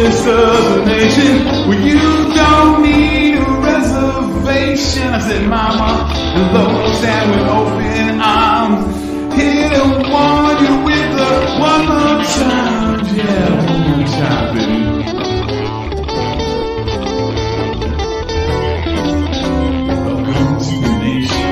this other nation where you don't need a reservation. I said, Mama, the Lord stand with open arms. He'll warn you with a one more time. Yeah, one more time, baby. Welcome to the nation.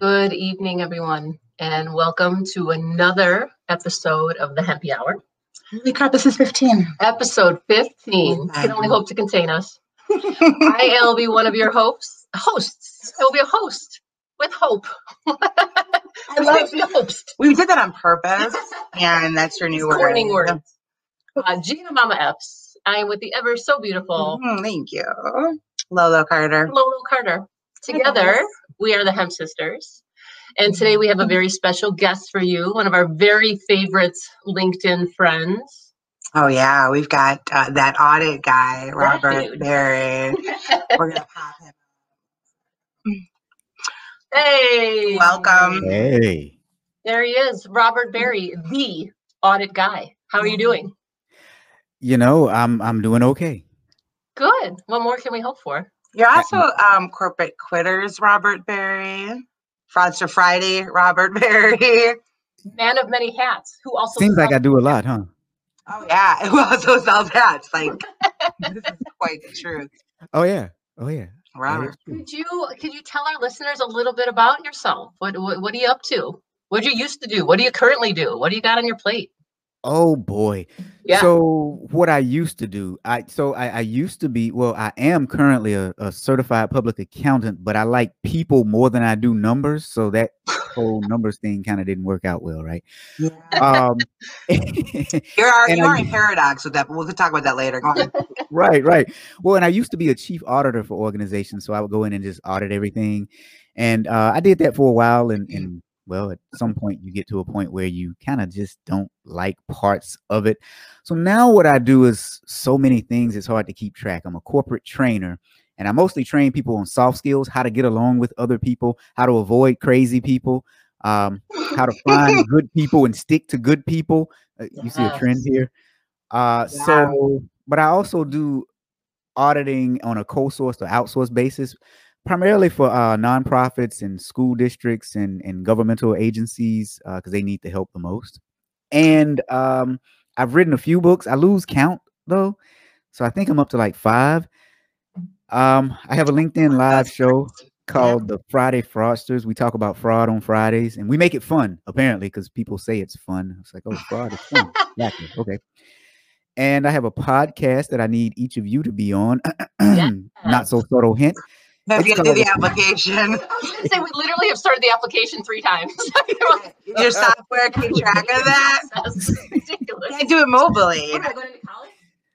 Good evening, everyone, and welcome to another episode of the Hempy Hour. Holy crap, this is 15. Episode 15 can only hope to contain us. I will be one of your hosts. Hosts. I will be a host with hope. I love the host. We did that on purpose, and that's your new word. Words. Uh, Gina Mama Epps. I am with the ever so beautiful Mhm, thank you. Lolo Carter. Lolo Carter. Together, we are the Hemp Sisters. And today we have a very special guest for you, one of our very favorite LinkedIn friends. Oh, yeah, we've got uh, that audit guy, Robert Right. Berry. We're going to pop him. Hey, Welcome. Hey, there he is, Robert Berry, the audit guy. How are you doing? you know, I'm I'm doing okay. Good. What more can we hope for? You're also um, corporate quitters, Robert Berry. Fraudster Friday, Robert Berry. Man of many hats, who also Seems like I do a lot, huh? Oh, yeah, who also sells hats. Like, this is quite the truth. Oh yeah, oh yeah. Robert. Could you could you tell our listeners a little bit about yourself? What what, what are you up to? What do you used to do? What do you currently do? What do you got on your plate? Oh boy. Yeah. So what I used to do, I so I, I used to be well, I am currently a, a certified public accountant, but I like people more than I do numbers. So that whole numbers thing kind of didn't work out well, right? Yeah. Um You're, are, and you are in paradox with that, but we'll talk about that later. Right, right. Well, and I used to be a chief auditor for organizations, so I would go in and just audit everything. And uh, I did that for a while, and and well, at some point you get to a point where you kind of just don't like parts of it. So now what I do is so many things; it's hard to keep track. I'm a corporate trainer, and I mostly train people on soft skills, how to get along with other people, how to avoid crazy people, um, how to find good people and stick to good people. Uh, you see a trend here. Uh, so, but I also do auditing on a co-sourced or outsourced basis, primarily for uh, nonprofits and school districts and, and governmental agencies because they need the help the most. And um, I've written a few books. I lose count though, so I think I'm up to like five. Um, I have a LinkedIn live show called the Friday Fraudsters. We talk about fraud on Fridays, and we make it fun apparently because people say it's fun. It's like, oh, fraud is fun. Exactly. Okay. And I have a podcast that I need each of you to be on. Not so subtle hint. Have you It's do the application? I was gonna say we literally have started the application three times. Your software keep track of that? That's ridiculous. You do it mobily. What, am I going to college?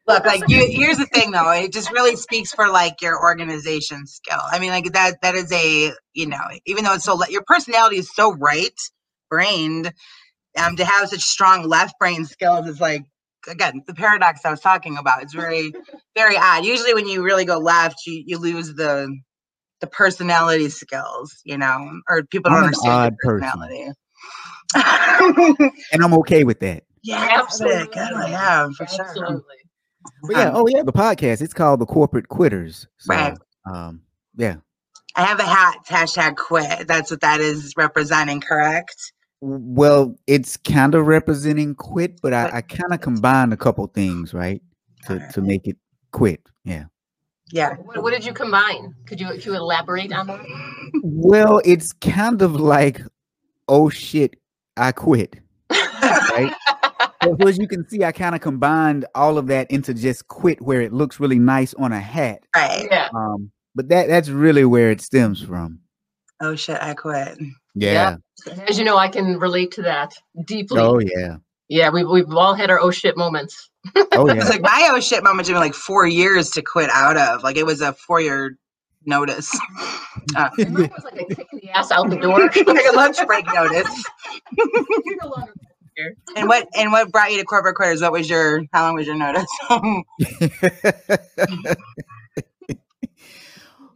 Look, like you, here's the thing though, it just really speaks for like your organization skill. I mean, like that that is a you know, even though it's so le- your personality is so right brained, um, to have such strong left brain skills is like again the paradox I was talking about. It's very very odd. Usually when you really go left, you you lose the the personality skills, you know, or people don't I'm an understand odd your person. personality. And I'm okay with that. yeah, Absolutely. Good, yeah, for sure. But yeah, Um, oh yeah, the podcast. It's called the Corporate Quitters. So, Right. Um, yeah. I have a hat, hashtag quit. That's what that is representing, correct? Well, it's kind of representing quit, but I, But- I kind of combined a couple things, right, to Alright. to make it quit. Yeah. Yeah. What, what did you combine? Could you could you elaborate on that? Well, it's kind of like, oh shit, I quit. Right. so, so as you can see, I kind of combined all of that into just quit, where it looks really nice on a hat. Right. yeah. Um, but that that's really where it stems from. Oh shit, I quit. Yeah. As you know, I can relate to that deeply. Oh yeah. Yeah, we've we've all had our oh shit moments. Oh It's yeah. like my oh shit moment took me like four years to quit out of. Like it was a four year notice. Uh, And mine was like a kick in the ass out the door. like a lunch break notice. No longer here. And what and what brought you to corporate quitters? What was your how long was your notice?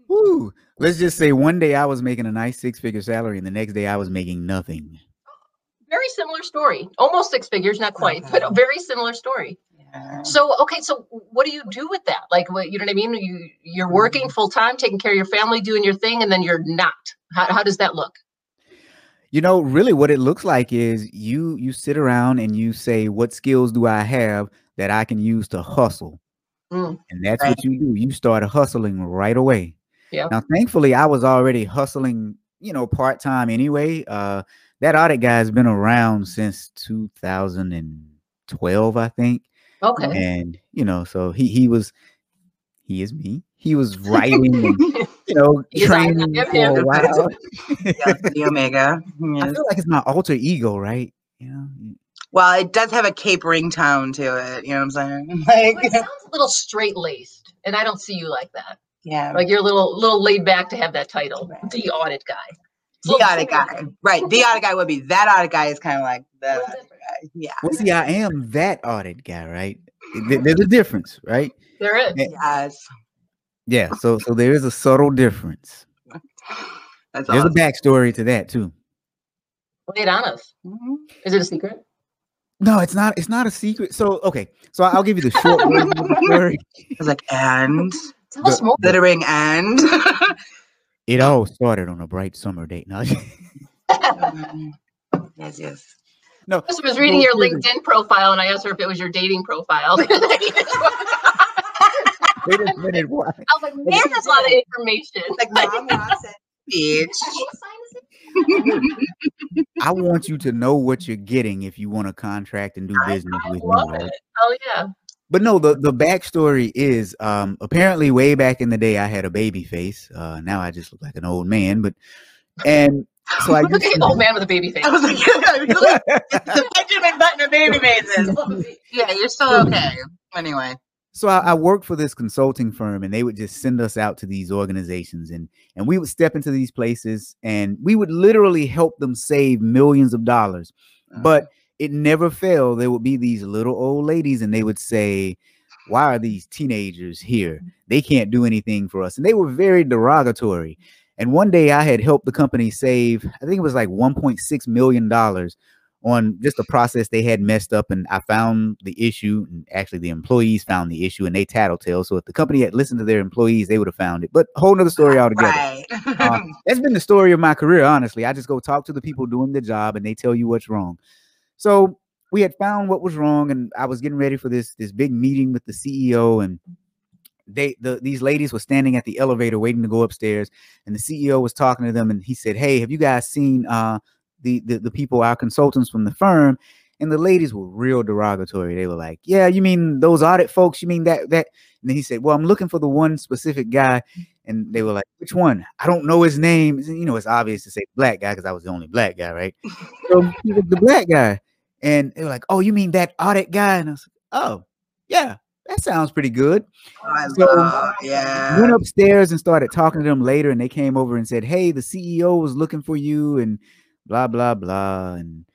Woo. Let's just say one day I was making a nice six figure salary and the next day I was making nothing. very similar story. Almost six figures, not quite, but a very similar story. So okay, so what do you do with that? Like, what you know what I mean? You you're working full time, taking care of your family, doing your thing, and then you're not. How how does that look? You know, really what it looks like is you you sit around and you say, what skills do I have that I can use to hustle? Mm. And that's Right. what you do. You start hustling right away. Yeah. Now, thankfully, I was already hustling, you know, part time anyway. Uh, that audit guy has been around since 2012, I think. Okay. And you know, so he he was he is me. He was writing and you know He's training am for him. a while. Yes, the Omega. I feel like it's my alter ego, right? You know, Well, it does have a capering tone to it. You know what I'm saying? Well, it Like, sounds a little straight laced, and I don't see you like that. yeah. Like you're a little little laid back to have that title, Right. the audit guy. The other guy. Right. The other guy would be that other guy is kind of like the Little guy. Yeah. well, see, I am that audit guy, right? There's a difference, right? There is. Yeah. Yes. Yeah. So, so there is a subtle difference. That's There's awesome. a backstory to that too. Lay it on us. Mhm. Is it a secret? No, it's not. It's not a secret. So, okay. So I'll give you the short version of story. I was like, and Tell us more. glittering and. It all started on a bright summer day. No, yes, yes. no. I was reading your LinkedIn profile, and I asked her if it was your dating profile. I Wait a minute, what? was like, man, that's a lot of information. Like, mom, Watson, bitch. I want you to know what you're getting if you want to contract and do I, business I with me. Right? Oh yeah. But no, the the backstory is um apparently way back in the day I had a baby face. Uh now I just look like an old man, but and so I Look used at to- old man with a baby face. I was like, the Benjamin Button of baby faces. Yeah, you're still okay. Anyway. so I, I worked for this consulting firm and they would just send us out to these organizations and and we would step into these places and we would literally help them save millions of dollars but it never failed there would be these little old ladies and they would say why are these teenagers here they can't do anything for us and they were very derogatory and one day i had helped the company save i think it was like 1.6 million dollars on just a process they had messed up and i found the issue and actually the employees found the issue and they tattletale so if the company had listened to their employees they would have found it but whole nother story altogether Right. uh, that's been the story of my career, honestly. I just go talk to the people doing the job and they tell you what's wrong. So we had found what was wrong, and I was getting ready for this this big meeting with the CEO, and they the these ladies were standing at the elevator waiting to go upstairs, and the CEO was talking to them, and he said, Hey, have you guys seen uh the the, the people, our consultants from the firm? And the ladies were real derogatory. They were like, "Yeah, you mean those audit folks? You mean that that?" And then he said, "Well, I'm looking for the one specific guy." And they were like, "Which one? I don't know his name." You know, it's obvious to say black guy because I was the only black guy, right? so he was the black guy, and they were like, "Oh, you mean that audit guy?" And I was like, "Oh, yeah, that sounds pretty good." I So, love, yeah. Went upstairs and started talking to them later, and they came over and said, "Hey, the CEO was looking for you," and blah blah blah. And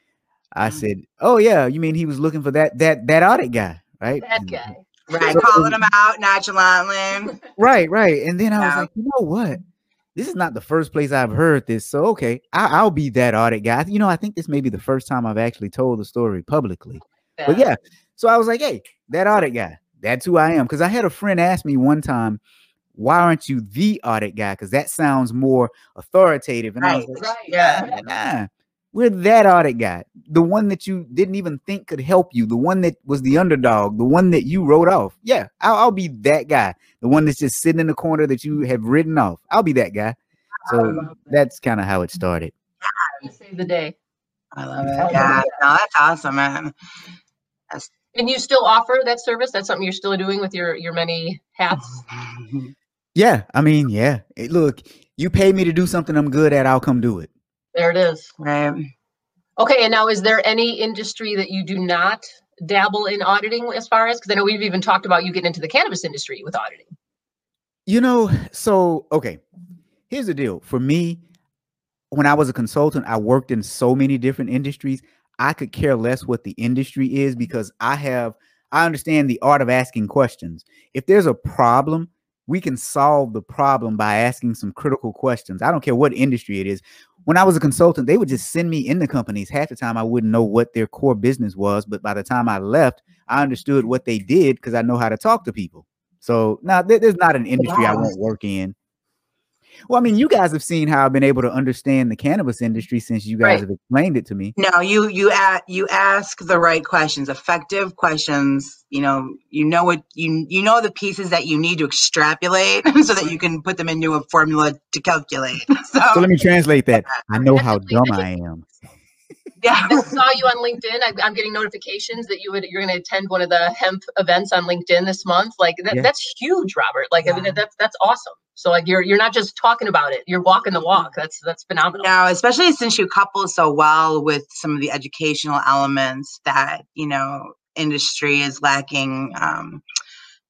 I said, "Oh yeah, you mean he was looking for that that that audit guy, right?" That And- guy. Right, So- calling them out nonchalantly. Right, right. And then I was Yeah. like, you know what? This is not the first place I've heard this. So okay, I, I'll be that audit guy. You know, I think this may be the first time I've actually told the story publicly. But yeah, so I was like, hey, that audit guy, that's who I am. Because I had a friend ask me one time, why aren't you the audit guy? Because that sounds more authoritative. And I was Right. like, Right. Yeah. nah, we're that audit guy, the one that you didn't even think could help you, the one that was the underdog, the one that you wrote off. Yeah, I'll, I'll be that guy, the one that's just sitting in the corner that you have written off. I'll be that guy. So that's kind of how it started. You saved the day. I love it. Yeah. No, that's awesome, man. And you still offer that service? That's something you're still doing with your your many hats? Mm-hmm. Yeah, I mean, yeah. Hey, look, you pay me to do something I'm good at, I'll come do it. There it is. right. Okay, and now is there any industry that you do not dabble in auditing as far as because I know we've even talked about you getting into the cannabis industry with auditing. You know, so okay. Here's the deal. For me, when I was a consultant, I worked in so many different industries. I could care less what the industry is because I have I understand the art of asking questions. If there's a problem, we can solve the problem by asking some critical questions. I don't care what industry it is. When I was a consultant, they would just send me into companies. Half the time, I wouldn't know what their core business was, but by the time I left, I understood what they did because I know how to talk to people. So now there- there's not an industry I won't work in. Well, I mean, you guys have seen how I've been able to understand the cannabis industry since you guys Right. have explained it to me. No, you you a- you ask the right questions, effective questions. You know, you know what you you know the pieces that you need to extrapolate so that you can put them into a formula to calculate. So, So let me translate that. I know how dumb I am. yeah, I saw you on LinkedIn. I, I'm getting notifications that you would you're going to attend one of the hemp events on LinkedIn this month. Like that, Yeah. that's huge, Robert. Like I mean, that's that's awesome. So like you're you're not just talking about it; you're walking the walk. That's that's phenomenal. no, especially since you couple so well with some of the educational elements that you know industry is lacking. Um,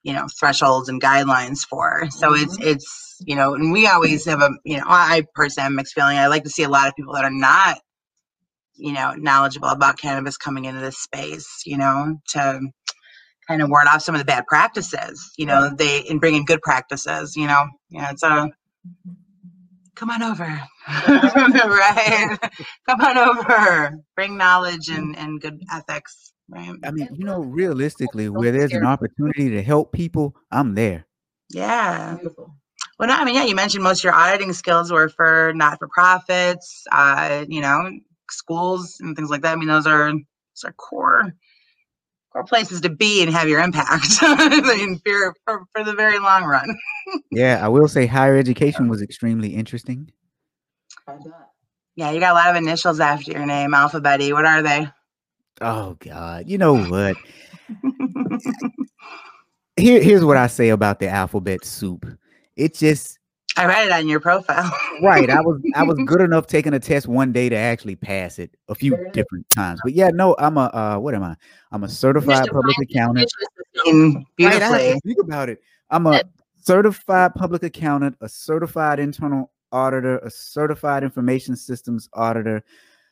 you know thresholds and guidelines for so it's it's you know and we always have a you know i personally have a mixed feeling i like to see a lot of people that are not you know knowledgeable about cannabis coming into this space you know to kind of ward off some of the bad practices you know they and bring in good practices you know? Yeah it's a come on over. Right? Come on over. Bring knowledge and and good ethics right? I mean, you know, realistically, where there's an opportunity to help people, I'm there. yeah. Beautiful. Well, no, I mean, yeah, you mentioned most of your auditing skills were for not for profits, uh, you know, schools and things like that. I mean, those are those are core core places to be and have your impact I mean, for, for for the very long run. Yeah, I will say higher education was extremely interesting. Yeah, you got a lot of initials after your name, alphabety. What are they? Oh God, you know what? Here, here's what I say about the alphabet soup. It just I read it on your profile. right. I was I was good enough taking a test one day to actually pass it a few different times. But yeah, no, I'm a uh, what am I? I'm a certified public accountant. Right, I have to beautifully. think about it. I'm a certified public accountant, a certified internal auditor, a certified information systems auditor,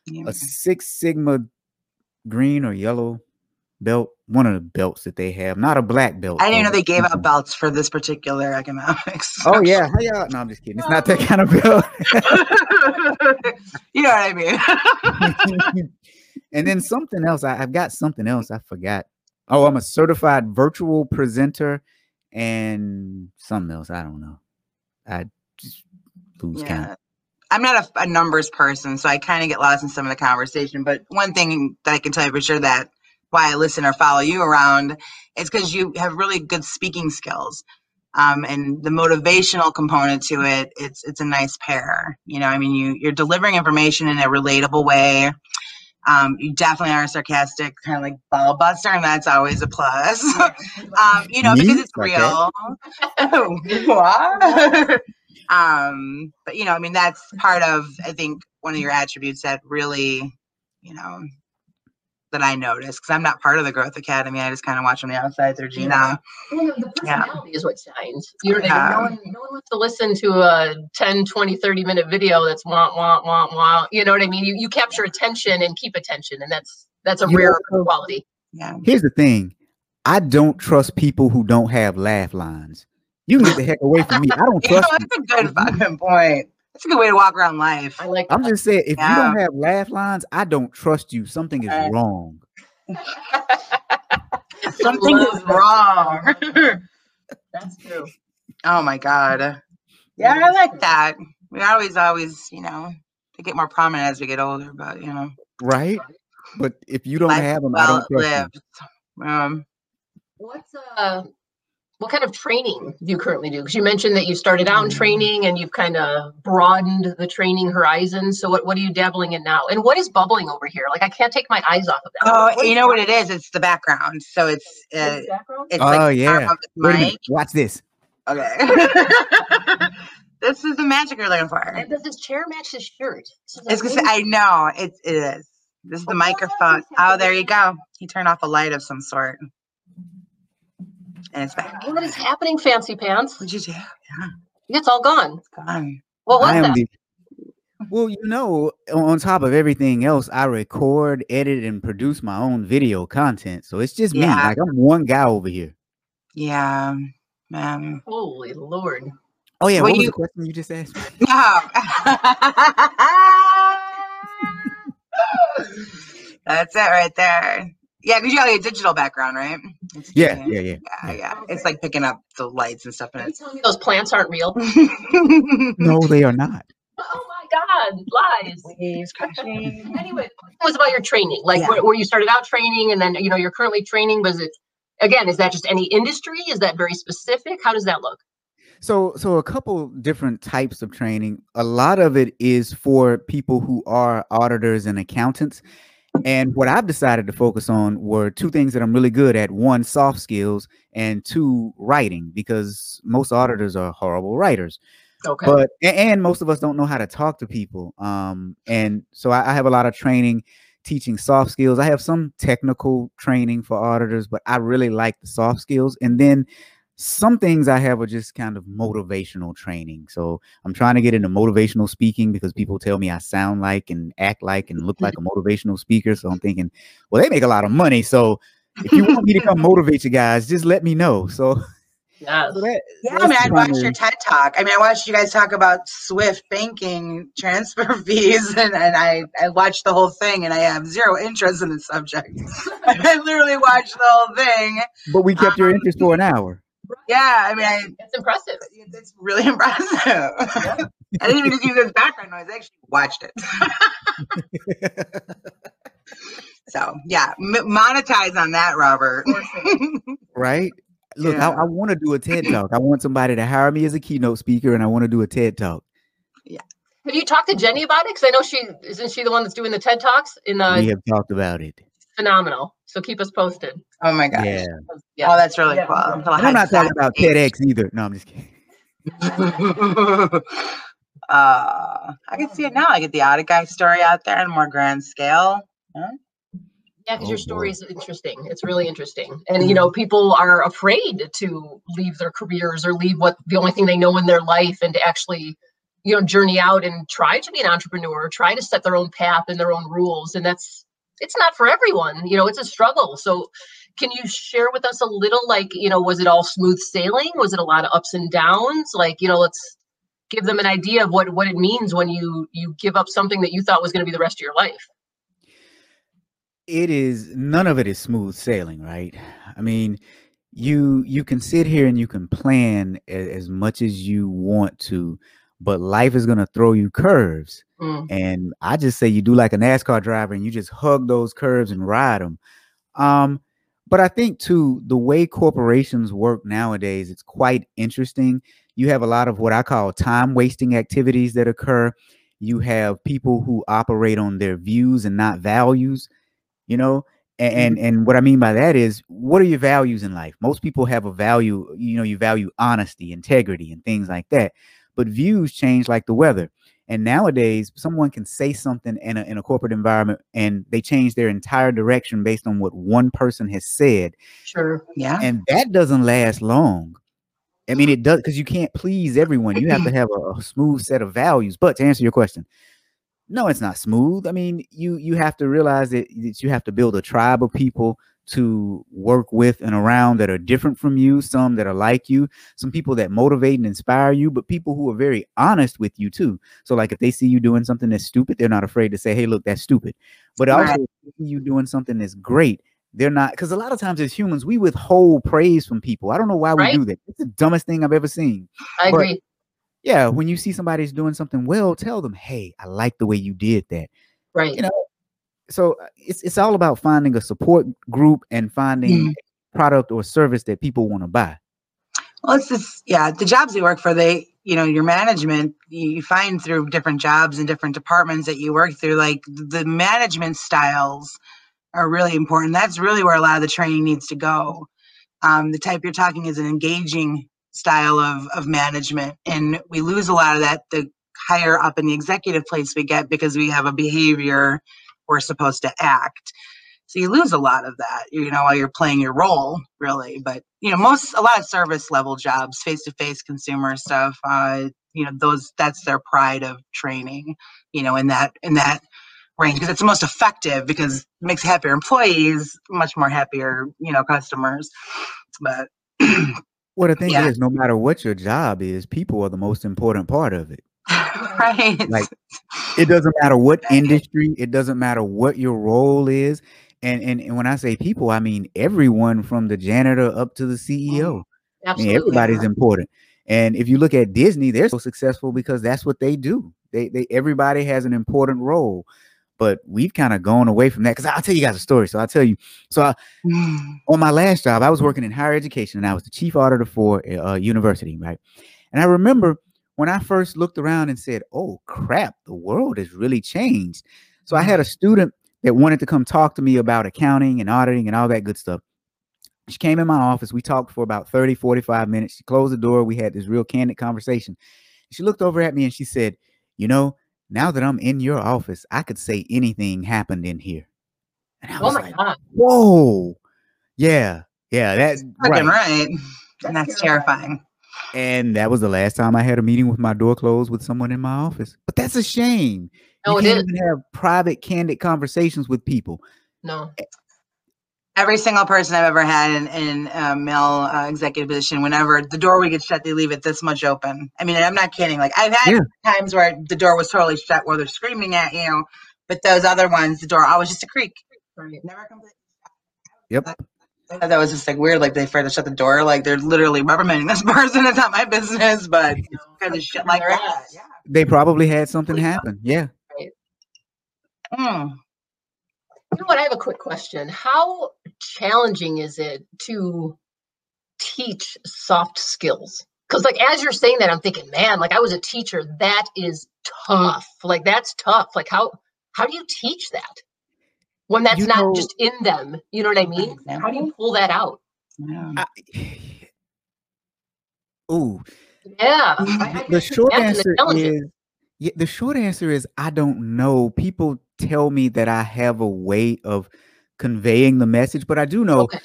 Yeah. a Six Sigma green or yellow belt, one of the belts that they have, not a black belt. I didn't um, know they gave out belts for this particular economics. Oh yeah, how y'all? No, I'm just kidding. It's not that kind of belt. you know what I mean. and then something else. I, I've got something else. I forgot. Oh, I'm a certified virtual presenter and something else. I don't know. I just lose count. I'm not a, a numbers person, so I kind of get lost in some of the conversation. But one thing that I can tell you for sure that why I listen or follow you around is because you have really good speaking skills. Um, and the motivational component to it, it's it's a nice pair. You know, I mean, you you're delivering information in a relatable way. Um, you definitely are sarcastic, kind of like ball buster, and that's always a plus. um, you know, Me? because it's real. what? um, but you know, I mean, that's part of I think one of your attributes that really, you know, that I noticed because I'm not part of the Growth Academy. I just kind of watch on the outside through Gina. Well, the Yeah. personality is what shines. You're, Yeah. no, one, no one wants to listen to a 10, 20, 30 minute video that's wah, wah, wah, wah. You know what I mean? You, you capture attention and keep attention, and that's that's a rare also- quality. Yeah. Here's the thing. I don't trust people who don't have laugh lines. You can get the heck away from me. I don't You know, trust. that's a good fucking point. That's a good way to walk around life. I like I'm that. just saying, if you don't have laugh lines, I don't trust you. Something is Uh, wrong. Something is wrong. That's true. oh my god. Yeah, I like that. We always, always, you know, they get more prominent as we get older, but you know, Right? But if you don't life have them, I don't trust you. Um, What's uh, what kind of training do you currently do? Because you mentioned that you started out in training and you've kind of broadened the training horizon. So what what are you dabbling in now? And what is bubbling over here? Like I can't take my eyes off of that. oh, What is you know what it is? It's the background. So it's uh, is background? it's Oh, like yeah. of the Wait mic. Watch this. Okay. this is the magic you're looking for. And does this chair match his shirt? It's because. I know it, it is. This is the What? microphone. Oh, there you go. He turned off a light of some sort. And it's back. What is happening, fancy pants? What'd you do? Yeah, It's all gone. it's gone. What was that? the well, you know, on on top of everything else, I record, edit, and produce my own video content. So it's just me. Like I'm one guy over here. Yeah, man. Holy Lord. Oh yeah, Well, what was you- the question you just asked? me? No. That's it right there. Yeah, because you have a digital background, right? It's Yeah, teaching. yeah, yeah. yeah, yeah. It's like picking up the lights and stuff. Are And you telling me those plants aren't real? No, they are not. Oh my God, lies. waves crashing. Anyway, it was about your training, like Yeah. where, where you started out training, and then you know you're currently training. Was it again? Is that just any industry? Is that very specific? How does that look? So, so a couple different types of training. A lot of it is for people who are auditors and accountants. And what I've decided to focus on were two things that I'm really good at: one, soft skills, and two, writing. Because most auditors are horrible writers. Okay. but and most of us don't know how to talk to people um and so I, I have a lot of training teaching soft skills i have some technical training for auditors but i really like the soft skills and then some things i have are just kind of motivational training so i'm trying to get into motivational speaking because people tell me i sound like and act like and look like a motivational speaker so i'm thinking well they make a lot of money so if you want me to come motivate you guys just let me know so, yes. so that, Yeah, I mean, I watched your TED talk. I mean, I watched you guys talk about Swift banking transfer fees, and, and I, I watched the whole thing, and I have zero interest in the subject. I literally watched the whole thing. but we kept your Um, interest for an hour Yeah, I mean, I, It's impressive. it's really impressive. I didn't even just use it as background noise. I actually watched it. So yeah, m- monetize on that, Robert. right? Look, Yeah. I, I want to do a TED talk. I want somebody to hire me as a keynote speaker, and I want to do a TED talk. Yeah. Have you talked to Jenny about it? Because I know she isn't she the one that's doing the TED talks in the we have talked about it. Phenomenal. So keep us posted. oh my gosh. Yeah, Yeah. Oh, that's really Yeah. cool. and I'm not talking about TEDx either. No, I'm just kidding. uh, I can see it now. I get the audit guy story out there on a more grand scale. Yeah, because Oh, your story boy. is interesting. It's really interesting. And you know, people are afraid to leave their careers or leave what the only thing they know in their life and to actually, you know, journey out and try to be an entrepreneur, try to set their own path and their own rules. And that's it's not for everyone. You know, it's a struggle. So can you share with us a little like, you know, was it all smooth sailing? Was it a lot of ups and downs? Like, you know, let's give them an idea of what what it means when you you give up something that you thought was going to be the rest of your life. It is none of it is smooth sailing, right? I mean, you you can sit here and you can plan a- as much as you want to, but life is gonna throw you curves. Mm. And I just say you do like a NASCAR driver and you just hug those curves and ride them. Um, but I think too, the way corporations work nowadays, it's quite interesting. You have a lot of what I call time wasting activities that occur. You have people who operate on their views and not values, you know. A- And, and what I mean by that is, what are your values in life? Most people have a value, you know, you value honesty, integrity, and things like that. But views change like the weather. And nowadays, someone can say something in a, in a corporate environment and they change their entire direction based on what one person has said. Sure. Yeah. And that doesn't last long. I mean, it does because you can't please everyone. You have to have a, a smooth set of values. But to answer your question, no, it's not smooth. I mean, you you have to realize that, that you have to build a tribe of people to work with and around that are different from you, some that are like you, some people that motivate and inspire you, but people who are very honest with you too. So, like if they see you doing something that's stupid, they're not afraid to say, "Hey, look, that's stupid." But Right. also, if they see you doing something that's great, they're not because a lot of times as humans, we withhold praise from people. I don't know why we Right. do that. It's the dumbest thing I've ever seen. I But- agree. Yeah, when you see somebody's doing something well, tell them, "Hey, I like the way you did that." Right. you know, so uh, it's it's all about finding a support group and finding a product or service that people want to buy. Well, it's just yeah, the jobs you work for, they you know your management you you find through different jobs and different departments that you work through, like the management styles are really important. That's really where a lot of the training needs to go. Um, the type you're talking is an engaging style of of management, and we lose a lot of that the higher up in the executive place we get because we have a behavior we're supposed to act. So you lose a lot of that, you know, while you're playing your role, really. But you know, most a lot of service level jobs, face to face consumer stuff, uh, you know, those that's their pride of training, you know, in that in that range because it's the most effective because it makes happier employees, much more happier, you know, customers. But Well, the thing Yeah. is, no matter what your job is, people are the most important part of it. Right. Like, It doesn't matter what industry, it doesn't matter what your role is. And, and and when I say people, I mean everyone from the janitor up to the CEO. I mean, Absolutely. everybody's important. And if you look at Disney, they're so successful because that's what they do. They they everybody has an important role. But we've kind of gone away from that. Because I'll tell you guys a story. So I'll tell you. So I, Mm. on my last job, I was working in higher education and I was the chief auditor for a uh, university, right? And I remember when I first looked around and said, "Oh crap, the world has really changed." So I had mm. a student that wanted to come talk to me about accounting and auditing and all that good stuff. She came in my office. We talked for about 30, 45 minutes. She closed the door. We had this real candid conversation. She looked over at me and she said, "You know, now that I'm in your office, I could say anything happened in here." And I Oh was like, god. whoa yeah yeah that's Fucking right. right. And that's terrifying. And that was the last time i had a meeting with my door closed with someone in my office but that's a shame No, you can't is. even have private candid conversations with people No. Every single person I've ever had in, in a male uh, executive position, whenever the door would get shut, they leave it this much open. I mean, I'm not kidding. Like I've had Yeah. times where the door was totally shut, where they're screaming at you, but those other ones, the door always just a creak. Right. Never completely. yep I thought that was just like weird. Like they afraid to shut the door. Like they're literally reprimanding this person. It's not my business, but kind of shit like that. Yeah. they probably had something happen yeah Mm. You know what? I have a quick question. How challenging is it to teach soft skills? Because, like, as you're saying that, I'm thinking, man, like, I was a teacher. That is tough. Like, that's tough. Like, how how do you teach that when that's You not know- just in them? You know what I mean? How do you pull that out? Yeah. I, ooh Yeah. I- I the short imagine the answer is yeah, the short answer is I don't know. People tell me that I have a way of conveying the message, but I do know Okay.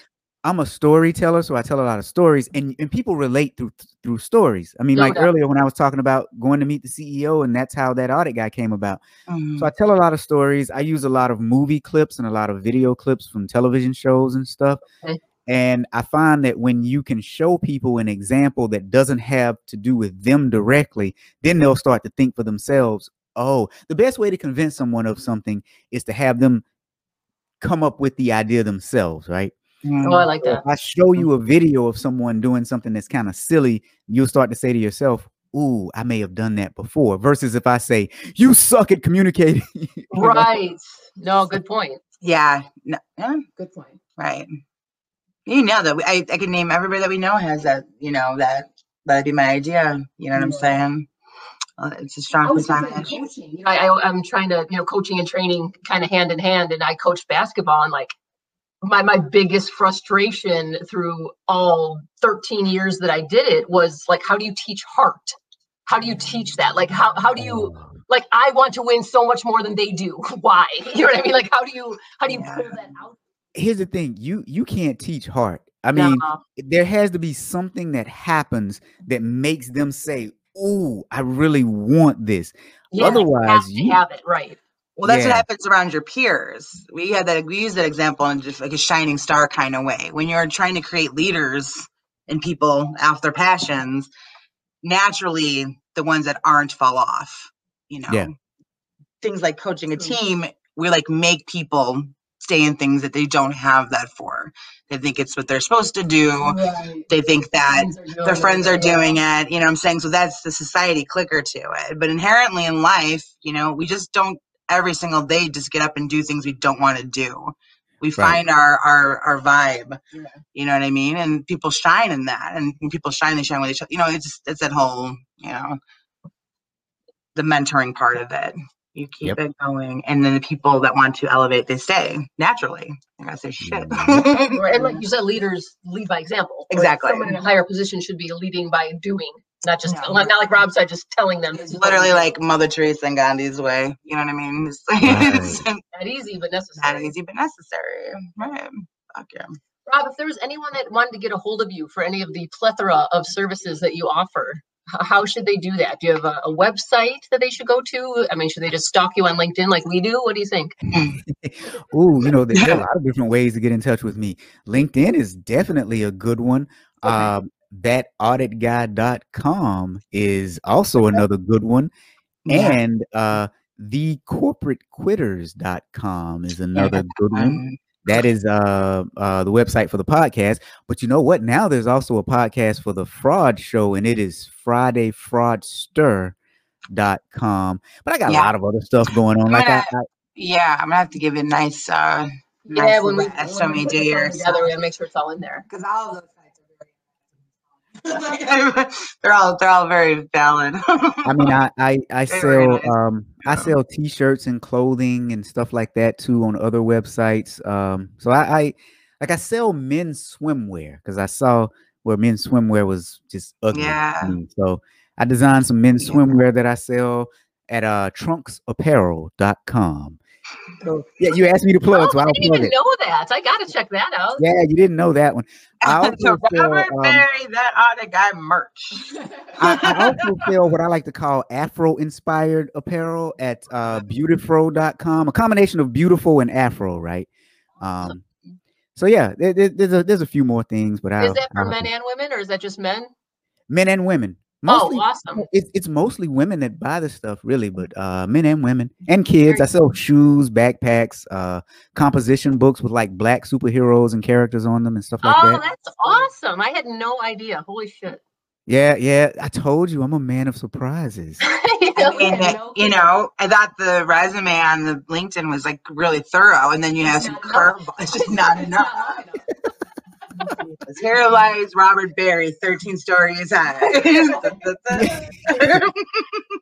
I'm a storyteller, so I tell a lot of stories, and, and people relate through through stories. I mean, No like doubt. earlier when I was talking about going to meet the CEO, and that's how that audit guy came about. Mm. So I tell a lot of stories. I use a lot of movie clips and a lot of video clips from television shows and stuff. Okay. And I find that when you can show people an example that doesn't have to do with them directly, then they'll start to think for themselves. Oh, the best way to convince someone of something is to have them come up with the idea themselves, right? Oh, I like that. if I show you a video of someone doing something that's kind of silly, you'll start to say to yourself, Ooh, I may have done that before. Versus if I say, You suck at communicating. you know? Right. No, good point. Yeah. No, yeah. Good point. Right. You know that we- I, I can name everybody that we know has that, you know, that that'd be my idea. You know what I'm saying? Uh, It's a strong I percentage. coaching. You know, I, I, I'm trying to, you know, coaching and training kind of hand in hand. And I coached basketball, and like my my biggest frustration through all 13 years that I did it was like, how do you teach heart? How do you teach that? Like, how how do you oh. like? I want to win so much more than they do. Why? You know what I mean? Like, how do you how do you pull that out? Here's the thing you you can't teach heart. I mean, No. there has to be something that happens that makes them say, Ooh, I really want this. Yeah, like, you otherwise, have to you- have it right. Well, that's Yeah. what happens around your peers. We had that. We use that example in just like a shining star kind of way. When you're trying to create leaders and people off their passions, naturally the ones that aren't fall off. You know, Yeah. things like coaching a team, we like make people stay in things that they don't have that for. They think it's what they're supposed to do. Right. They think that Friends are doing their it, friends are yeah. doing it. You know what I'm saying? So that's the society clicker to it. But inherently in life, you know, we just don't every single day just get up and do things we don't want to do. We Right. find our our our vibe. Yeah. You know what I mean? And people shine in that. And when people shine, they shine with each other. You know, it's just it's that whole, you know, the mentoring part of it. You keep Yep. it going. And then the people that want to elevate, they stay naturally. I gotta say shit. Mm-hmm. Right, And like you said, leaders lead by example. Like, Exactly. Someone in a higher position should be leading by doing, not just Yeah. not like Rob said, just telling them. It's this is what literally like Mother Teresa and Gandhi's way. You know what I mean? It's, it's not easy but necessary. not easy but necessary. Right. Fuck yeah. Rob, if there was anyone that wanted to get a hold of you for any of the plethora of services that you offer, how should they do that? Do you have a, a website that they should go to? I mean, should they just stalk you on LinkedIn like we do? What do you think? Ooh, you know, there, there a lot of different ways to get in touch with me. LinkedIn is definitely a good one. Okay. Um, that auditguy.com is also another good one. Yeah. And uh thecorporatequitters.com is another good one. That is uh uh the website for the podcast. But you know what? Now there's also a podcast for the fraud show, and it is FridayFraudster.com. But I got Yeah. a lot of other stuff going on. I'm Like gonna- I yeah, I'm gonna have to give it a nice uh Yeah, nice when we, list when when we we put do this all your together, we gotta make sure it's all in there. because all of those they're all they're all very valid. I mean, I I, I sell um I sell T-shirts and clothing and stuff like that too on other websites. Um, so I, I like I sell men's swimwear because I saw where men's swimwear was just ugly. Yeah. So I designed some men's Yeah. swimwear that I sell at uh trunksapparel.com. Oh. Yeah, you asked me to plug, Oh, so I I'll didn't plug even it. know that. I gotta check that out. Yeah, you didn't know that one. I also so sell, Robert um, Berry, that audit guy merch. I, I also sell what I like to call Afro inspired apparel at uh, beautifro.com, a combination of beautiful and Afro, right? Um, so yeah, there, there- there's a there's a few more things, but I Is that for men and women, or is that just men? men and women. Mostly, oh, awesome. it's it's mostly women that buy this stuff, really, but uh, men and women and kids. I sell shoes, backpacks, uh, composition books with like black superheroes and characters on them and stuff like oh, that. Oh, that's awesome. I had no idea. Holy shit. Yeah, yeah. I told you, I'm a man of surprises. You know, mean, I no you know, I thought the resume on the LinkedIn was like really thorough, and then you have some curveballs. It's just not enough. Lies Robert Berry, 13 stories high.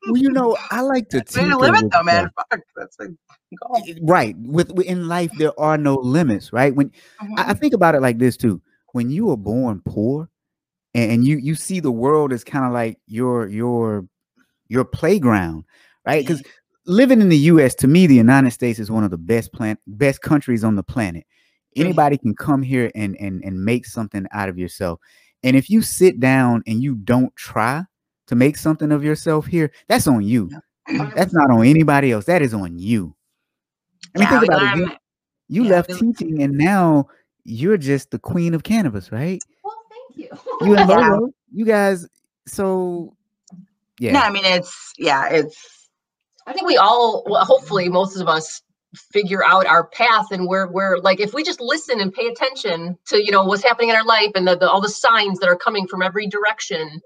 well, you know, I like to Way tinker to live it though, man. Fuck, that's a goal. right with, in life there are no limits right when Mm-hmm. I, I think about it like this too when you were born poor and, and you you see the world as kind of like your your your playground right because living in the us to me the united states is one of the best plan best countries on the planet. Anybody can come here and and and make something out of yourself and if you sit down and you don't try to make something of yourself here that's on you that's not on anybody else that is on you i mean Yeah, think about it you- Yeah, left teaching and now you're just the queen of cannabis, right? Well, thank you. You and Yeah. Lolo, you guys. So, yeah, No, I mean it's yeah, it's I think we all, well, hopefully, most of us figure out our path and where we're like, if we just listen and pay attention to, you know, what's happening in our life and the, the all the signs that are coming from every direction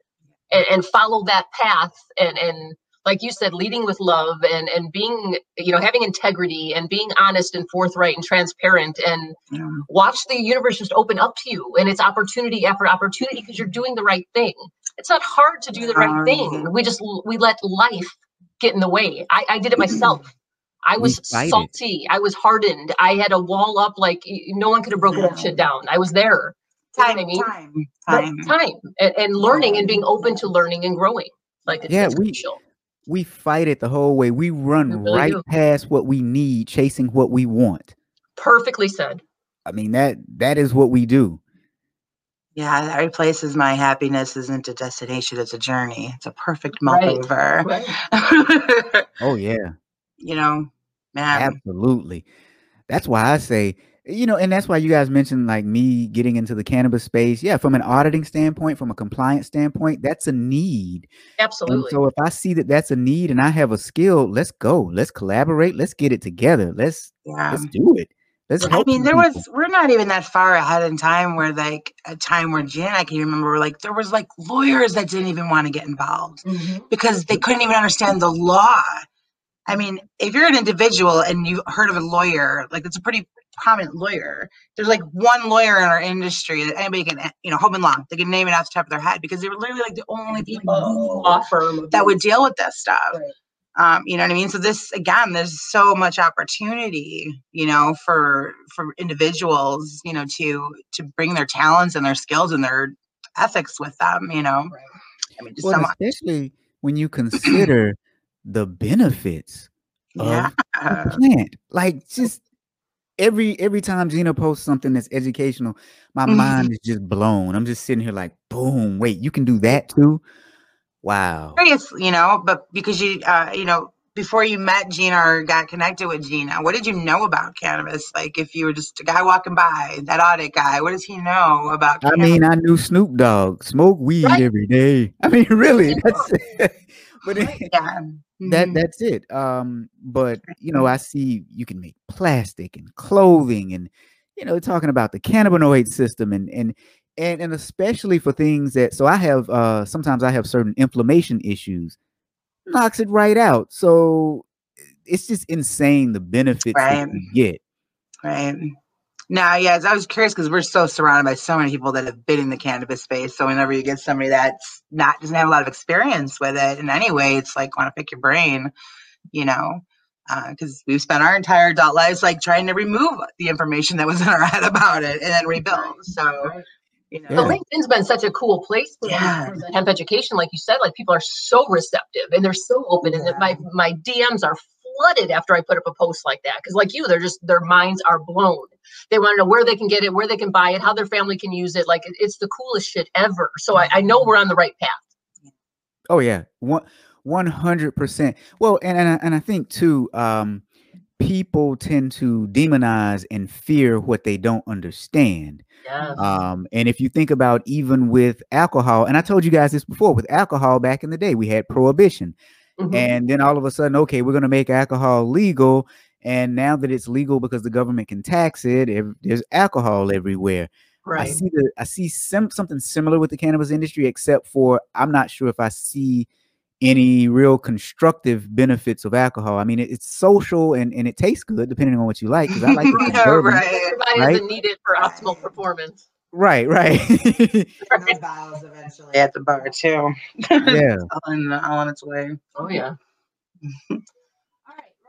and, and follow that path and, and like you said, leading with love and, and being, you know, having integrity and being honest and forthright and transparent and know, watch the universe just open up to you and it's opportunity after opportunity because you're doing the right thing. It's not hard to do the right Um, thing. We just we let life get in the way. I, I did it myself. I was fight salty. I was hardened. I had a wall up like no one could have broken that shit down. I was there. You know time, I mean? time, But time. time and, and learning and being open to learning and growing. Like it's, Yeah, it's we- crucial. we fight it the whole way. We run We really right do. past what we need, chasing what we want. Perfectly said. I mean that that is what we do. Yeah, that replaces my happiness isn't a destination, it's a journey. It's a perfect Right. multiver. Right. Oh yeah, you know, absolutely. That's why I say, you know, and that's why you guys mentioned like me getting into the cannabis space. Yeah, from an auditing standpoint, from a compliance standpoint, that's a need. And Absolutely. so if I see that that's a need and I have a skill, let's go. Let's collaborate. Let's get it together. Let's yeah. let's do it. Let's I mean, there people. was we're not even that far ahead in time where like a time where Jan I can remember like there was like lawyers that didn't even want to get involved Mhm. because they couldn't even understand the law. I mean, if you're an individual and you've heard of a lawyer, like it's a pretty prominent lawyer. There's like one lawyer in our industry that anybody can, you know, Hoban Law, they can name it off the top of their head because they were literally like the only people Law firm. that would deal with this stuff. Right. Um, you know what I mean? So this again, there's so much opportunity, you know, for for individuals, you know, to to bring their talents and their skills and their ethics with them, you know. Right. I mean, just Well, some, especially when you consider the benefits yeah. of the plant. Like just every every time Gina posts something that's educational, my Mhm. mind is just blown. I'm just sitting here like, boom, wait, you can do that too? Wow. Curious, you know, but because you uh, you know, before you met Gina or got connected with Gina, what did you know about cannabis? Like, if you were just a guy walking by, that audit guy, what does he know about? I mean, I knew Snoop Dogg smoke weed Right. every day. I mean, really, that's but it- yeah, that Mhm. that's it. Um, but you know, I see you can make plastic and clothing, and you know, talking about the cannabinoid system, and and and and especially for things that. So I have uh sometimes I have certain inflammation issues, knocks it right out. So it's just insane the benefits that Right. you get. right. Now, yes, I was curious because we're so surrounded by so many people that have been in the cannabis space. So whenever you get somebody that's not doesn't have a lot of experience with it in any way, it's like want to pick your brain, you know, uh, because we've spent our entire adult lives like trying to remove the information that was in our head about it and then rebuild. So, you know, Yeah. But LinkedIn's been such a cool place for, Yeah. hemp education, like you said. Like people are so receptive and they're so open, and that my my DMs are flooded after I put up a post like that. Because like you, they're just their minds are blown. They want to know where they can get it, where they can buy it, how their family can use it. Like it's the coolest shit ever. So I, I know we're on the right path. Oh yeah, one one hundred percent. Well, and and I, and I think too, um, people tend to demonize and fear what they don't understand. Yeah. Um, and if you think about even with alcohol, and I told you guys this before, with alcohol back in the day, we had prohibition, Mhm. and then all of a sudden, okay, we're going to make alcohol legal. And now that it's legal because the government can tax it, ev- there's alcohol everywhere. Right. I see the I see some something similar with the cannabis industry, except for I'm not sure if I see any real constructive benefits of alcohol. I mean, it, it's social and, and it tastes good depending on what you like. Because I like the Yeah, bourbon. right. Provided right? the needed for optimal performance. right, right, Those bottles eventually at the bar too. yeah. all, in, all on its way. Oh yeah.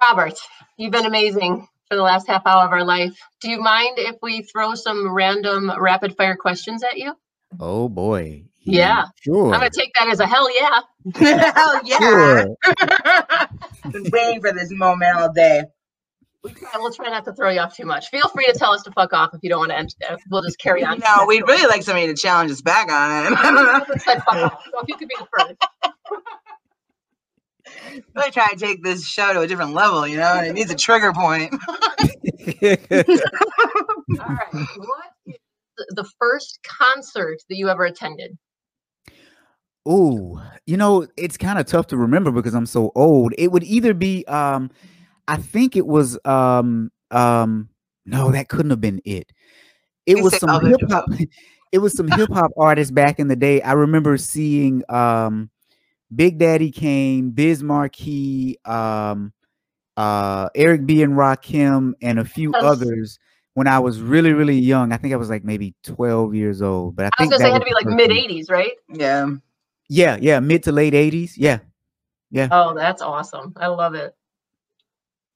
All right, Robert, you've been amazing for the last half hour of our life. Do you mind if we throw some random rapid fire questions at you? Oh boy. Yeah. Sure. I'm gonna take that as a hell yeah. Hell yeah! Sure. Been waiting for this moment all day. We try, we'll try not to throw you off too much. Feel free to tell us to fuck off if you don't want to. End, uh, we'll just carry on. No, we'd really like somebody to challenge us back on it. Said fuck off. So if you could be the first. really trying to take this show to a different level, you know, it needs a trigger point. All right. What is the- the first concert that you ever attended? Ooh, you know, it's kind of tough to remember because I'm so old. It would either be um I think it was um um no, that couldn't have been it. It was some hip hop it was some hip hop artists back in the day. I remember seeing um Big Daddy Kane, Biz Markie, um uh Eric B and Rakim and a few Yes. others when I was really really young. I think I was like maybe 12 years old, but I I was think gonna say it had to be like mid 80s, right? Yeah. Yeah, yeah, mid to late 80s. Yeah. Yeah. Oh, that's awesome. I love it.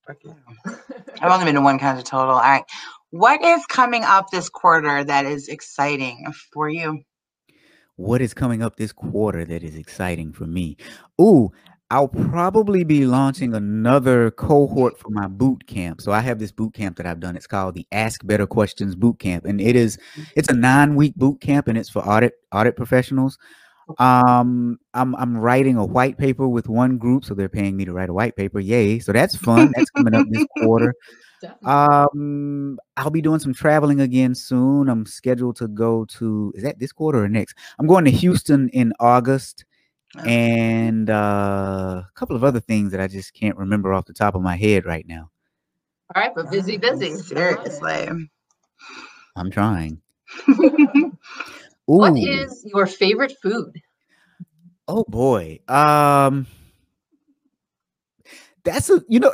I've only been to one concert total. All right. What is coming up this quarter that is exciting for you? What is coming up this quarter that is exciting for me? Ooh, I'll probably be launching another cohort for my boot camp. So I have this boot camp that I've done. It's called the Ask Better Questions Boot Camp, and it is it's a nine week boot camp, and it's for audit audit professionals. Um, I'm I'm writing a white paper with one group, so they're paying me to write a white paper. Yay! So that's fun. That's coming up this quarter. Um, I'll be doing some traveling again soon. I'm scheduled to go to is that this quarter or next? I'm going to Houston in August Oh. and uh, a couple of other things that I just can't remember off the top of my head right now. All right, but busy, busy. Seriously. I'm trying. Ooh, What is your favorite food? oh boy. Um, that's a you know.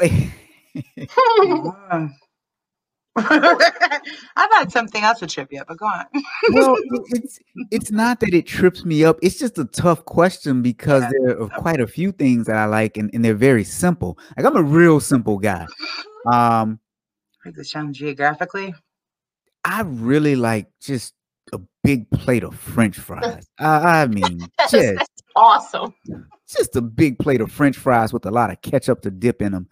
Mm. I thought something else would trip you up, but go on. well, it's it's not that it trips me up. It's just a tough question because Yeah. there are quite a few things that I like, and, and they're very simple. Like I'm a real simple guy. Um, Break this down geographically. I really like just a big plate of French fries. I, I mean, just Awesome. just a big plate of French fries with a lot of ketchup to dip in them.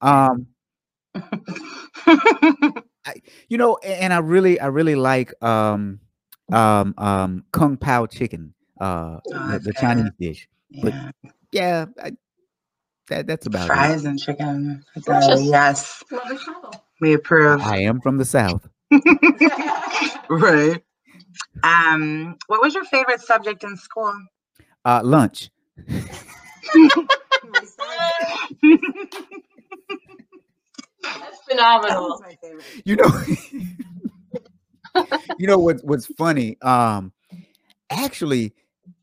Um, you know, a- and I really, I really like um, um, um, kung pao chicken, uh, Oh, the, the good. Chinese dish. yeah. Yeah, I, that that's about it. Fries and chicken. Delicious. yes, Love the show. we approve. I am from the south. right. Um, what was your favorite subject in school? Uh, lunch. That's phenomenal. my favorite. You know, you know what's what's funny? Um, actually,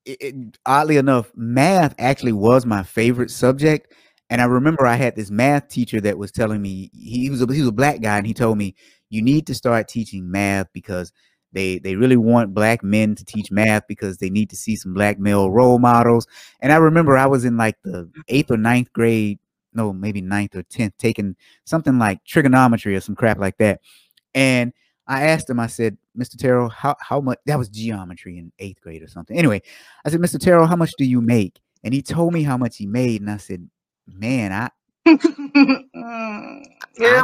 it, it, oddly enough, math actually was my favorite subject. And I remember I had this math teacher that was telling me he was a, he was a black guy, and he told me you need to start teaching math because they they really want black men to teach math because they need to see some black male role models. And I remember I was in like the eighth or ninth grade, no, maybe ninth or tenth, taking something like trigonometry or some crap like that. And I asked him, I said, Mr. Terrell, how, how much that was geometry in eighth grade or something. Anyway, I said, Mr. Terrell, how much do you make? And he told me how much he made. And I said, Man, I Your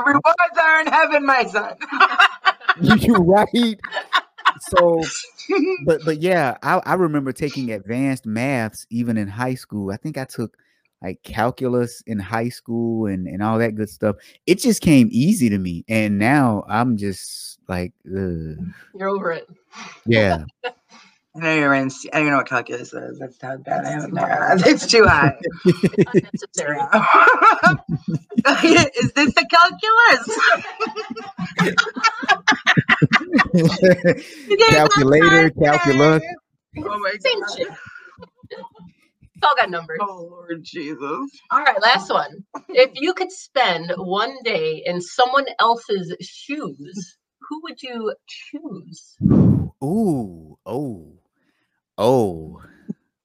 rewards are in heaven, my son. you right. So but but yeah, I, I remember taking advanced maths even in high school. I think I took like calculus in high school and, and all that good stuff. It just came easy to me. And now I'm just like, ugh. You're over it. yeah. I know you're in. I don't even know what calculus is. That's how bad I am. there. It's too high. Unnecessary. is this the calculus? Calculator, calculus. Oh my Same god. shit. It's all got numbers. Oh Lord Jesus. All right, last one. If you could spend one day in someone else's shoes, who would you choose? Ooh, oh, oh,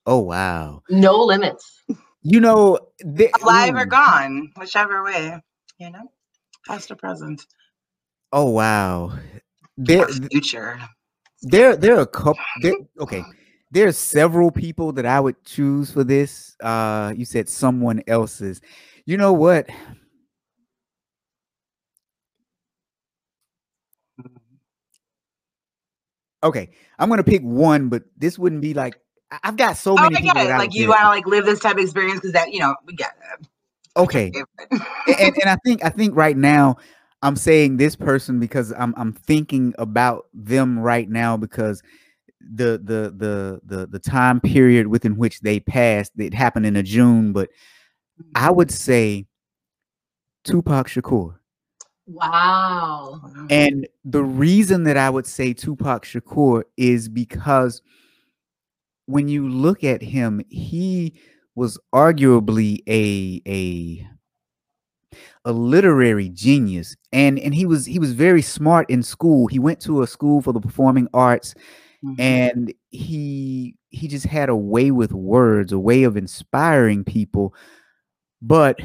oh, wow. No limits. You know, the- Alive or gone, whichever way. You know, past or present, Oh, wow. There, or future. there there are a couple okay. there, are several people that i would choose for this uh you said someone else's you know what okay i'm gonna pick one but this wouldn't be like i've got so Oh, many I people get it. Like you want to like live this type of experience because that you know we get okay. And, and and I think I think right now I'm saying this person because I'm I'm thinking about them right now because the the the the the time period within which they passed it happened in a June, but mm-hmm. I would say Tupac Shakur. Wow. And the reason that I would say Tupac Shakur is because when you look at him, he was arguably a a a literary genius and and he was he was very smart in school he went to a school for the performing arts Mhm. and he he just had a way with words a way of inspiring people but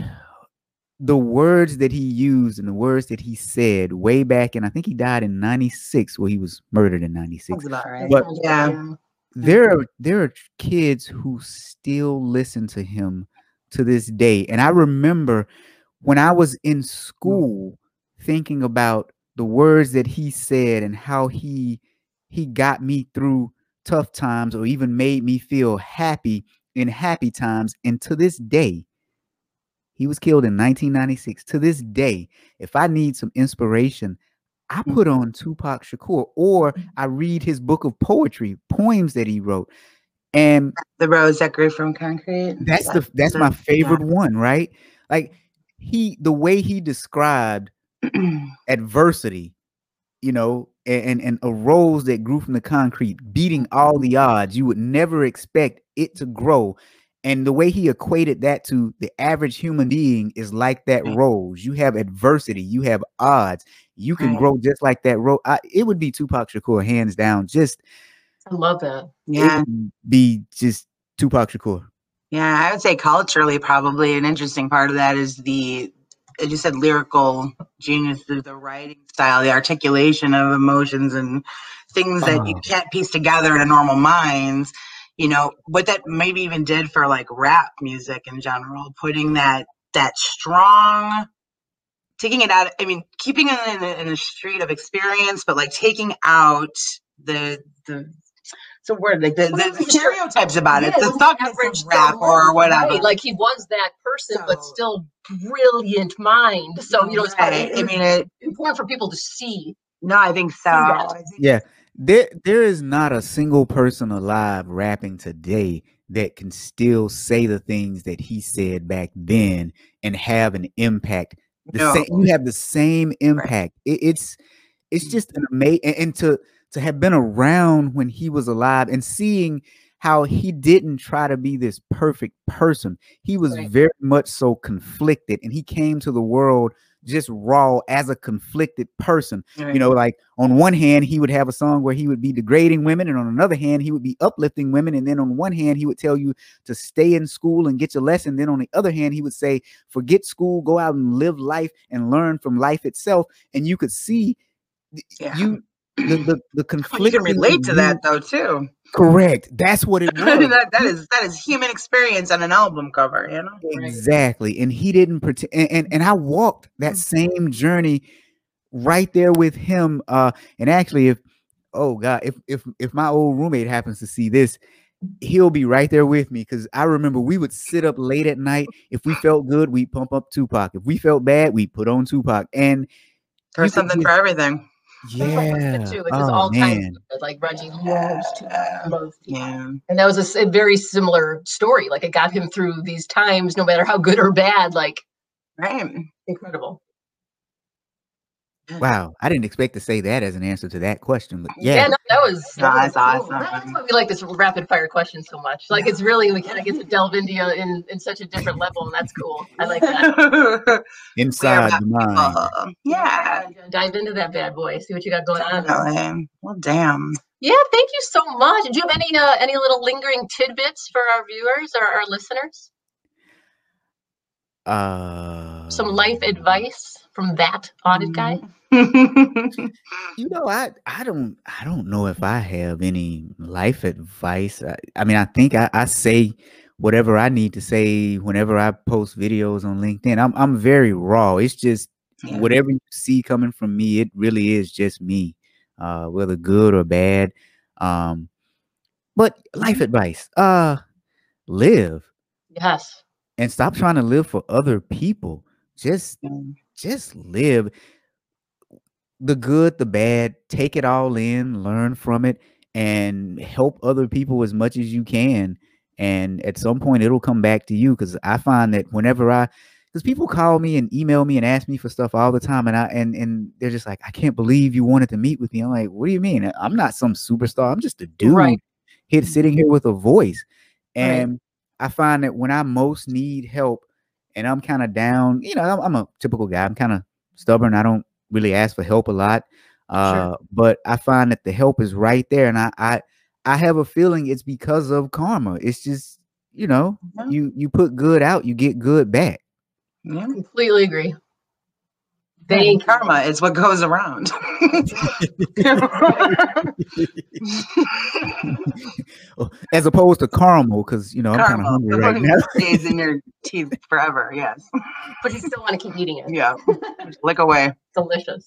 the words that he used and the words that he said way back and i think he died in 96 well he was murdered in 96 Sounds about right. But- yeah. there are there are kids who still listen to him to this day. And i remember when i was in school thinking about the words that he said and how he he got me through tough times or even made me feel happy in happy times. And to this day he was killed in 1996 to this day if i need some inspiration i Mm. put on tupac shakur or i read his book of poetry poems that he wrote. And The rose that grew from concrete. that's the that's my favorite one right? Like he the way he described adversity you know and and a rose that grew from the concrete beating all the odds you would never expect it to grow and the way he equated that to the average human being is like that Right. rose you have adversity you have odds you can Right. grow just like that rose it would be tupac shakur hands down just I love that. yeah. it would be just tupac shakur Yeah, I would say culturally, probably an interesting part of that is the, as you said, lyrical genius, the, the writing style, the articulation of emotions and things that you Oh. can't piece together in a normal mind. You know what that maybe even did for like rap music in general, putting that that strong, taking it out. I mean, keeping it in the, in the street of experience, but like taking out the the it's a word like the, the, the stereotypes about it. Yeah, The it was thug average rap or whatever. right, Like he was that person, but still brilliant mind. So you know, it's right. I mean, it, important for people to see. no, I think so. I think- Yeah. There there is not a single person alive rapping today that can still say the things that he said back then and have an impact. The No. same you have the same impact. It, it's it's just an amazing and, and to to have been around when he was alive and seeing how he didn't try to be this perfect person. He was Right. very much so conflicted and he came to the world just raw as a conflicted person you know like on one hand he would have a song where he would be degrading women and on another hand he would be uplifting women and then on one hand he would tell you to stay in school and get your lesson then on the other hand he would say forget school go out and live life and learn from life itself and you could see Yeah. you the the, the you conflict can relate to that though too. Correct that's what it was that, that is that is human experience on an album cover, you know. Exactly. And he didn't pretend and, and, and I walked that same journey right there with him. Uh and actually if oh god, if if if my old roommate happens to see this, he'll be right there with me because I remember we would sit up late at night. If we felt good, we'd pump up Tupac. If we felt bad, we put on Tupac. And There's could something for everything. That's yeah. too. It's just Oh, all kinds man. of like Reggie loves to loves to- Yeah. And that was a very similar story. Like it got him through these times, no matter how good or bad. Like Right. incredible. Wow. I didn't expect to say that as an answer to that question, but Yeah, yeah. no, that was, No, was that's cool. That's awesome. why we like this rapid fire question so much. Like it's really we kind of get to delve into you in in such a different level, and that's cool. I like that. Inside the mind. Uh, yeah. dive into that bad boy. See what you got going on. Well, damn. Yeah, thank you so much. Do you have any uh, any little lingering tidbits for our viewers or our listeners? Uh Some life advice from that audit guy. You know, I I don't I don't know if I have any life advice. I, I mean, I think I, I say whatever I need to say whenever I post videos on LinkedIn. I'm I'm very raw. It's just Yeah. whatever you see coming from me, it really is just me, uh, whether good or bad. Um, but life advice, uh, live Yes. and stop trying to live for other people. Just Mm. Just live the good, the bad, take it all in, learn from it, and help other people as much as you can. And at some point, it'll come back to you. Because I find that whenever I, because people call me and email me and ask me for stuff all the time, and I and and they're just like, I can't believe you wanted to meet with me. I'm like, what do you mean? I'm not some superstar. I'm just a dude Right. here sitting here with a voice. Right. And I find that when I most need help, and I'm kind of down, you know, I'm, I'm a typical guy. I'm kind of stubborn. I don't really ask for help a lot. Uh, but I find that the help is right there. And I, I, I have a feeling it's because of karma. It's just, you know, Yeah. you, you put good out, you get good back. Yeah. Completely agree. Thank Thank karma is what goes around. As opposed to caramel, because, you know, I'm kind of karma hungry right now. stays in your teeth forever. Yes. But you still want to keep eating it. Yeah. Lick away. Delicious.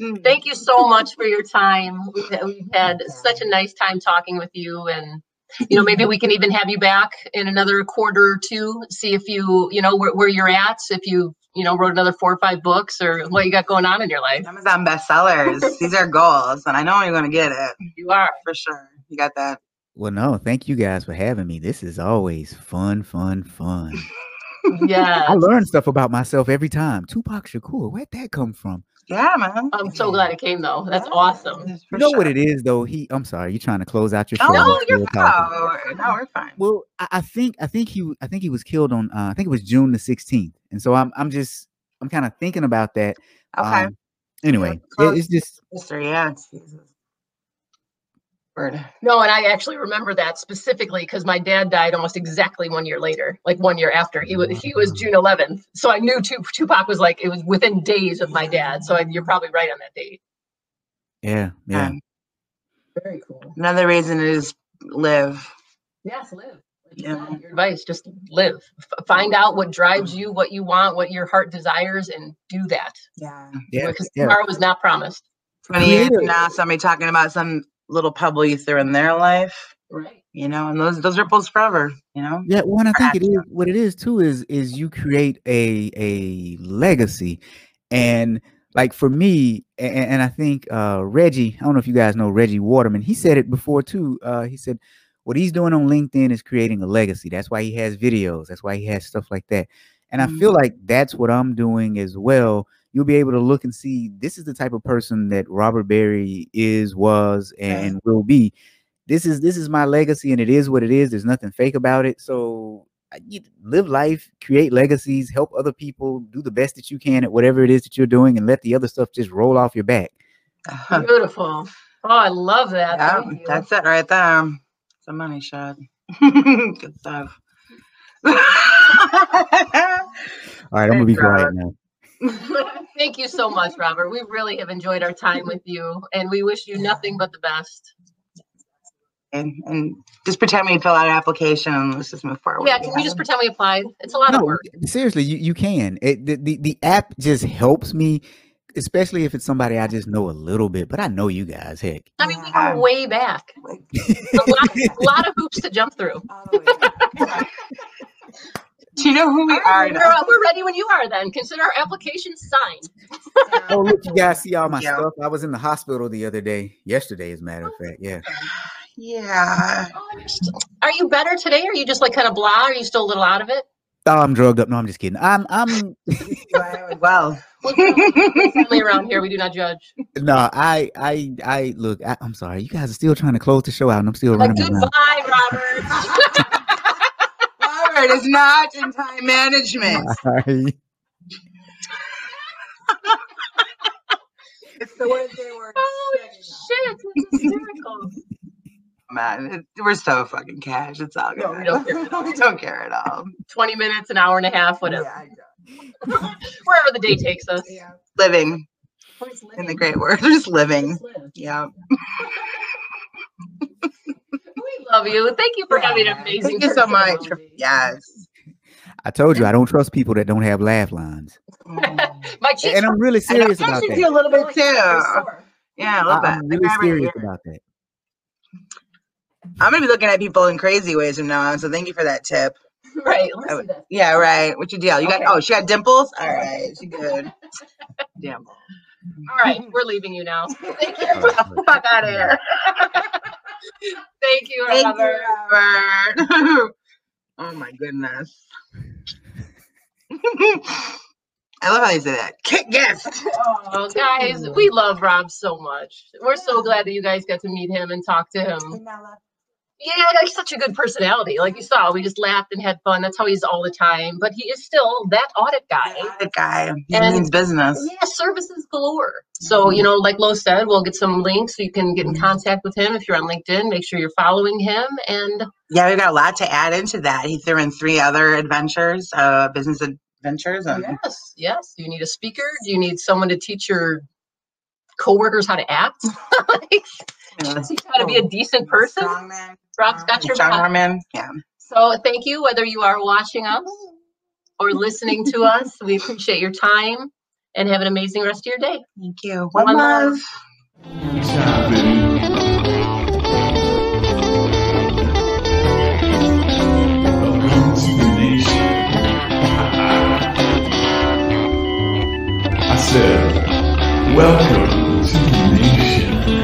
Mm. Thank you so much for your time. We've, we've had such a nice time talking with you and you know maybe we can even have you back in another quarter or two see if you you know where, where you're at if you you know wrote another four or five books or what you got going on in your life Amazon bestsellers. These are goals, and I know you're going to get it you are for sure. You got that. Well, no, thank you guys for having me. This is always fun, fun, fun. yeah I learn stuff about myself every time. Tupac Shakur, where'd that come from? Yeah, man. i'm so glad it came though that's awesome For You know what it is, though. He, I'm sorry, you're trying to close out your show. Oh, no, still you're fine. No, we're fine. Well, I, I think, I think he, I think he was killed on, uh, I think it was June the 16th, and so I'm, I'm just, I'm kind of thinking about that. Okay. Um, anyway, it- it's just, History, yeah. Jesus. Word. no and i actually remember that specifically because my dad died almost exactly one year later like one year after he was he was june 11th so i knew Tup- tupac was like it was within days of my dad so I, you're probably right on that date yeah, yeah. Um, very cool Another reason is live. Yes, live. Yeah. said, Your advice, just live. F- find out what drives you, what you want, what your heart desires, and do that. Yeah. yeah, Because yeah. tomorrow is not promised. 20 years Creative. now, somebody talking about some little pebble you threw in their life, Right. you know, and those those ripples forever, you know. Yeah, well, and I think it is what it is too is is you create a a legacy, and like for me, and, and I think uh Reggie, I don't know if you guys know Reggie Waterman, he said it before too. Uh, he said what he's doing on LinkedIn is creating a legacy. That's why he has videos. That's why he has stuff like that. And I feel like that's what I'm doing as well. You'll be able to look and see this is the type of person that Robert Berry is, was, and will be this is this is my legacy and it is what it is there's nothing fake about it so I- you live life create legacies help other people do the best that you can at whatever it is that you're doing and let the other stuff just roll off your back uh-huh. Beautiful. Oh, I love that. yeah, Thank you. that's it right there. It's a money shot. Good stuff. all right i'm gonna be quiet now Thank you so much, Robert. We really have enjoyed our time with you, and we wish you nothing but the best. and, and just pretend we fill out an application and let's just move forward. Yeah, can we just pretend we applied? It's a lot of no work. seriously you, you can it, the, the the app just helps me especially if it's somebody i just know a little bit but i know you guys heck I mean, we Yeah. go way back. A lot, a lot of hoops to jump through. Do you know who we All are right, now? we're, we're ready when you are. Then consider our application signed. oh look you guys see all my Yeah. stuff i was in the hospital the other day yesterday as a matter of fact yeah Yeah. You're you better today? Or are you just like kind of blah? Are you still a little out of it? oh i'm drugged up no i'm just kidding i'm i'm Well, Well, we're family around here. We do not judge. no i i i look I, i'm sorry you guys are still trying to close the show out and i'm still Like, running my mouth. goodbye, Robert. Robert is not in time management. Sorry. It's the words they were. oh shit! That's hysterical. Man, it, we're so fucking cash. It's all good. No, we don't care at all. we don't care at all. Twenty minutes, an hour and a half, whatever. Yeah, I know. Wherever the day takes us. Yeah. Living We're in the great word. We're just living. Just live. Yeah. We love you. Thank you for having an amazing. Thank you so much. For, yes. I told you I don't trust people that don't have laugh lines. My cheeks. And I'm really I know. serious about Actually, that. a little bit too. Yeah, a I, little bit. I'm really Like, right serious here. about that. I'm gonna be looking at people in crazy ways from now on. So thank you for that tip. Right. Let me see. Yeah, right. What's your deal? You got oh, she got dimples. All right, she good. Damn. All right, we're leaving you now. Thank you. All right, all right. Fuck out of here. Thank you, Thank Robert. you, Robert. oh my goodness. I love how you say that. Kick gift. Oh, guys, we love Rob so much. We're so glad that you guys got to meet him and talk to him. Yeah, he's such a good personality. Like you saw, we just laughed and had fun. That's how he's all the time. But he is still that audit guy. That guy. He And- means business. Yeah, services galore. So, you know, like Lo said, we'll get some links so you can get in contact with him if you're on LinkedIn. Make sure you're following him. And Yeah, we got a lot to add into that. He threw in three other adventures, uh, business adventures. And yes, yes. You need a speaker? Do you need someone to teach your coworkers how to act? like, uh, teach how to be a decent person? Strongman. Rob's got your Strong back. woman. Yeah. So thank you, whether you are watching us or listening to us. We appreciate your time and have an amazing rest of your day. Thank you. One One love. love. Welcome to the nation. I said, welcome to the nation.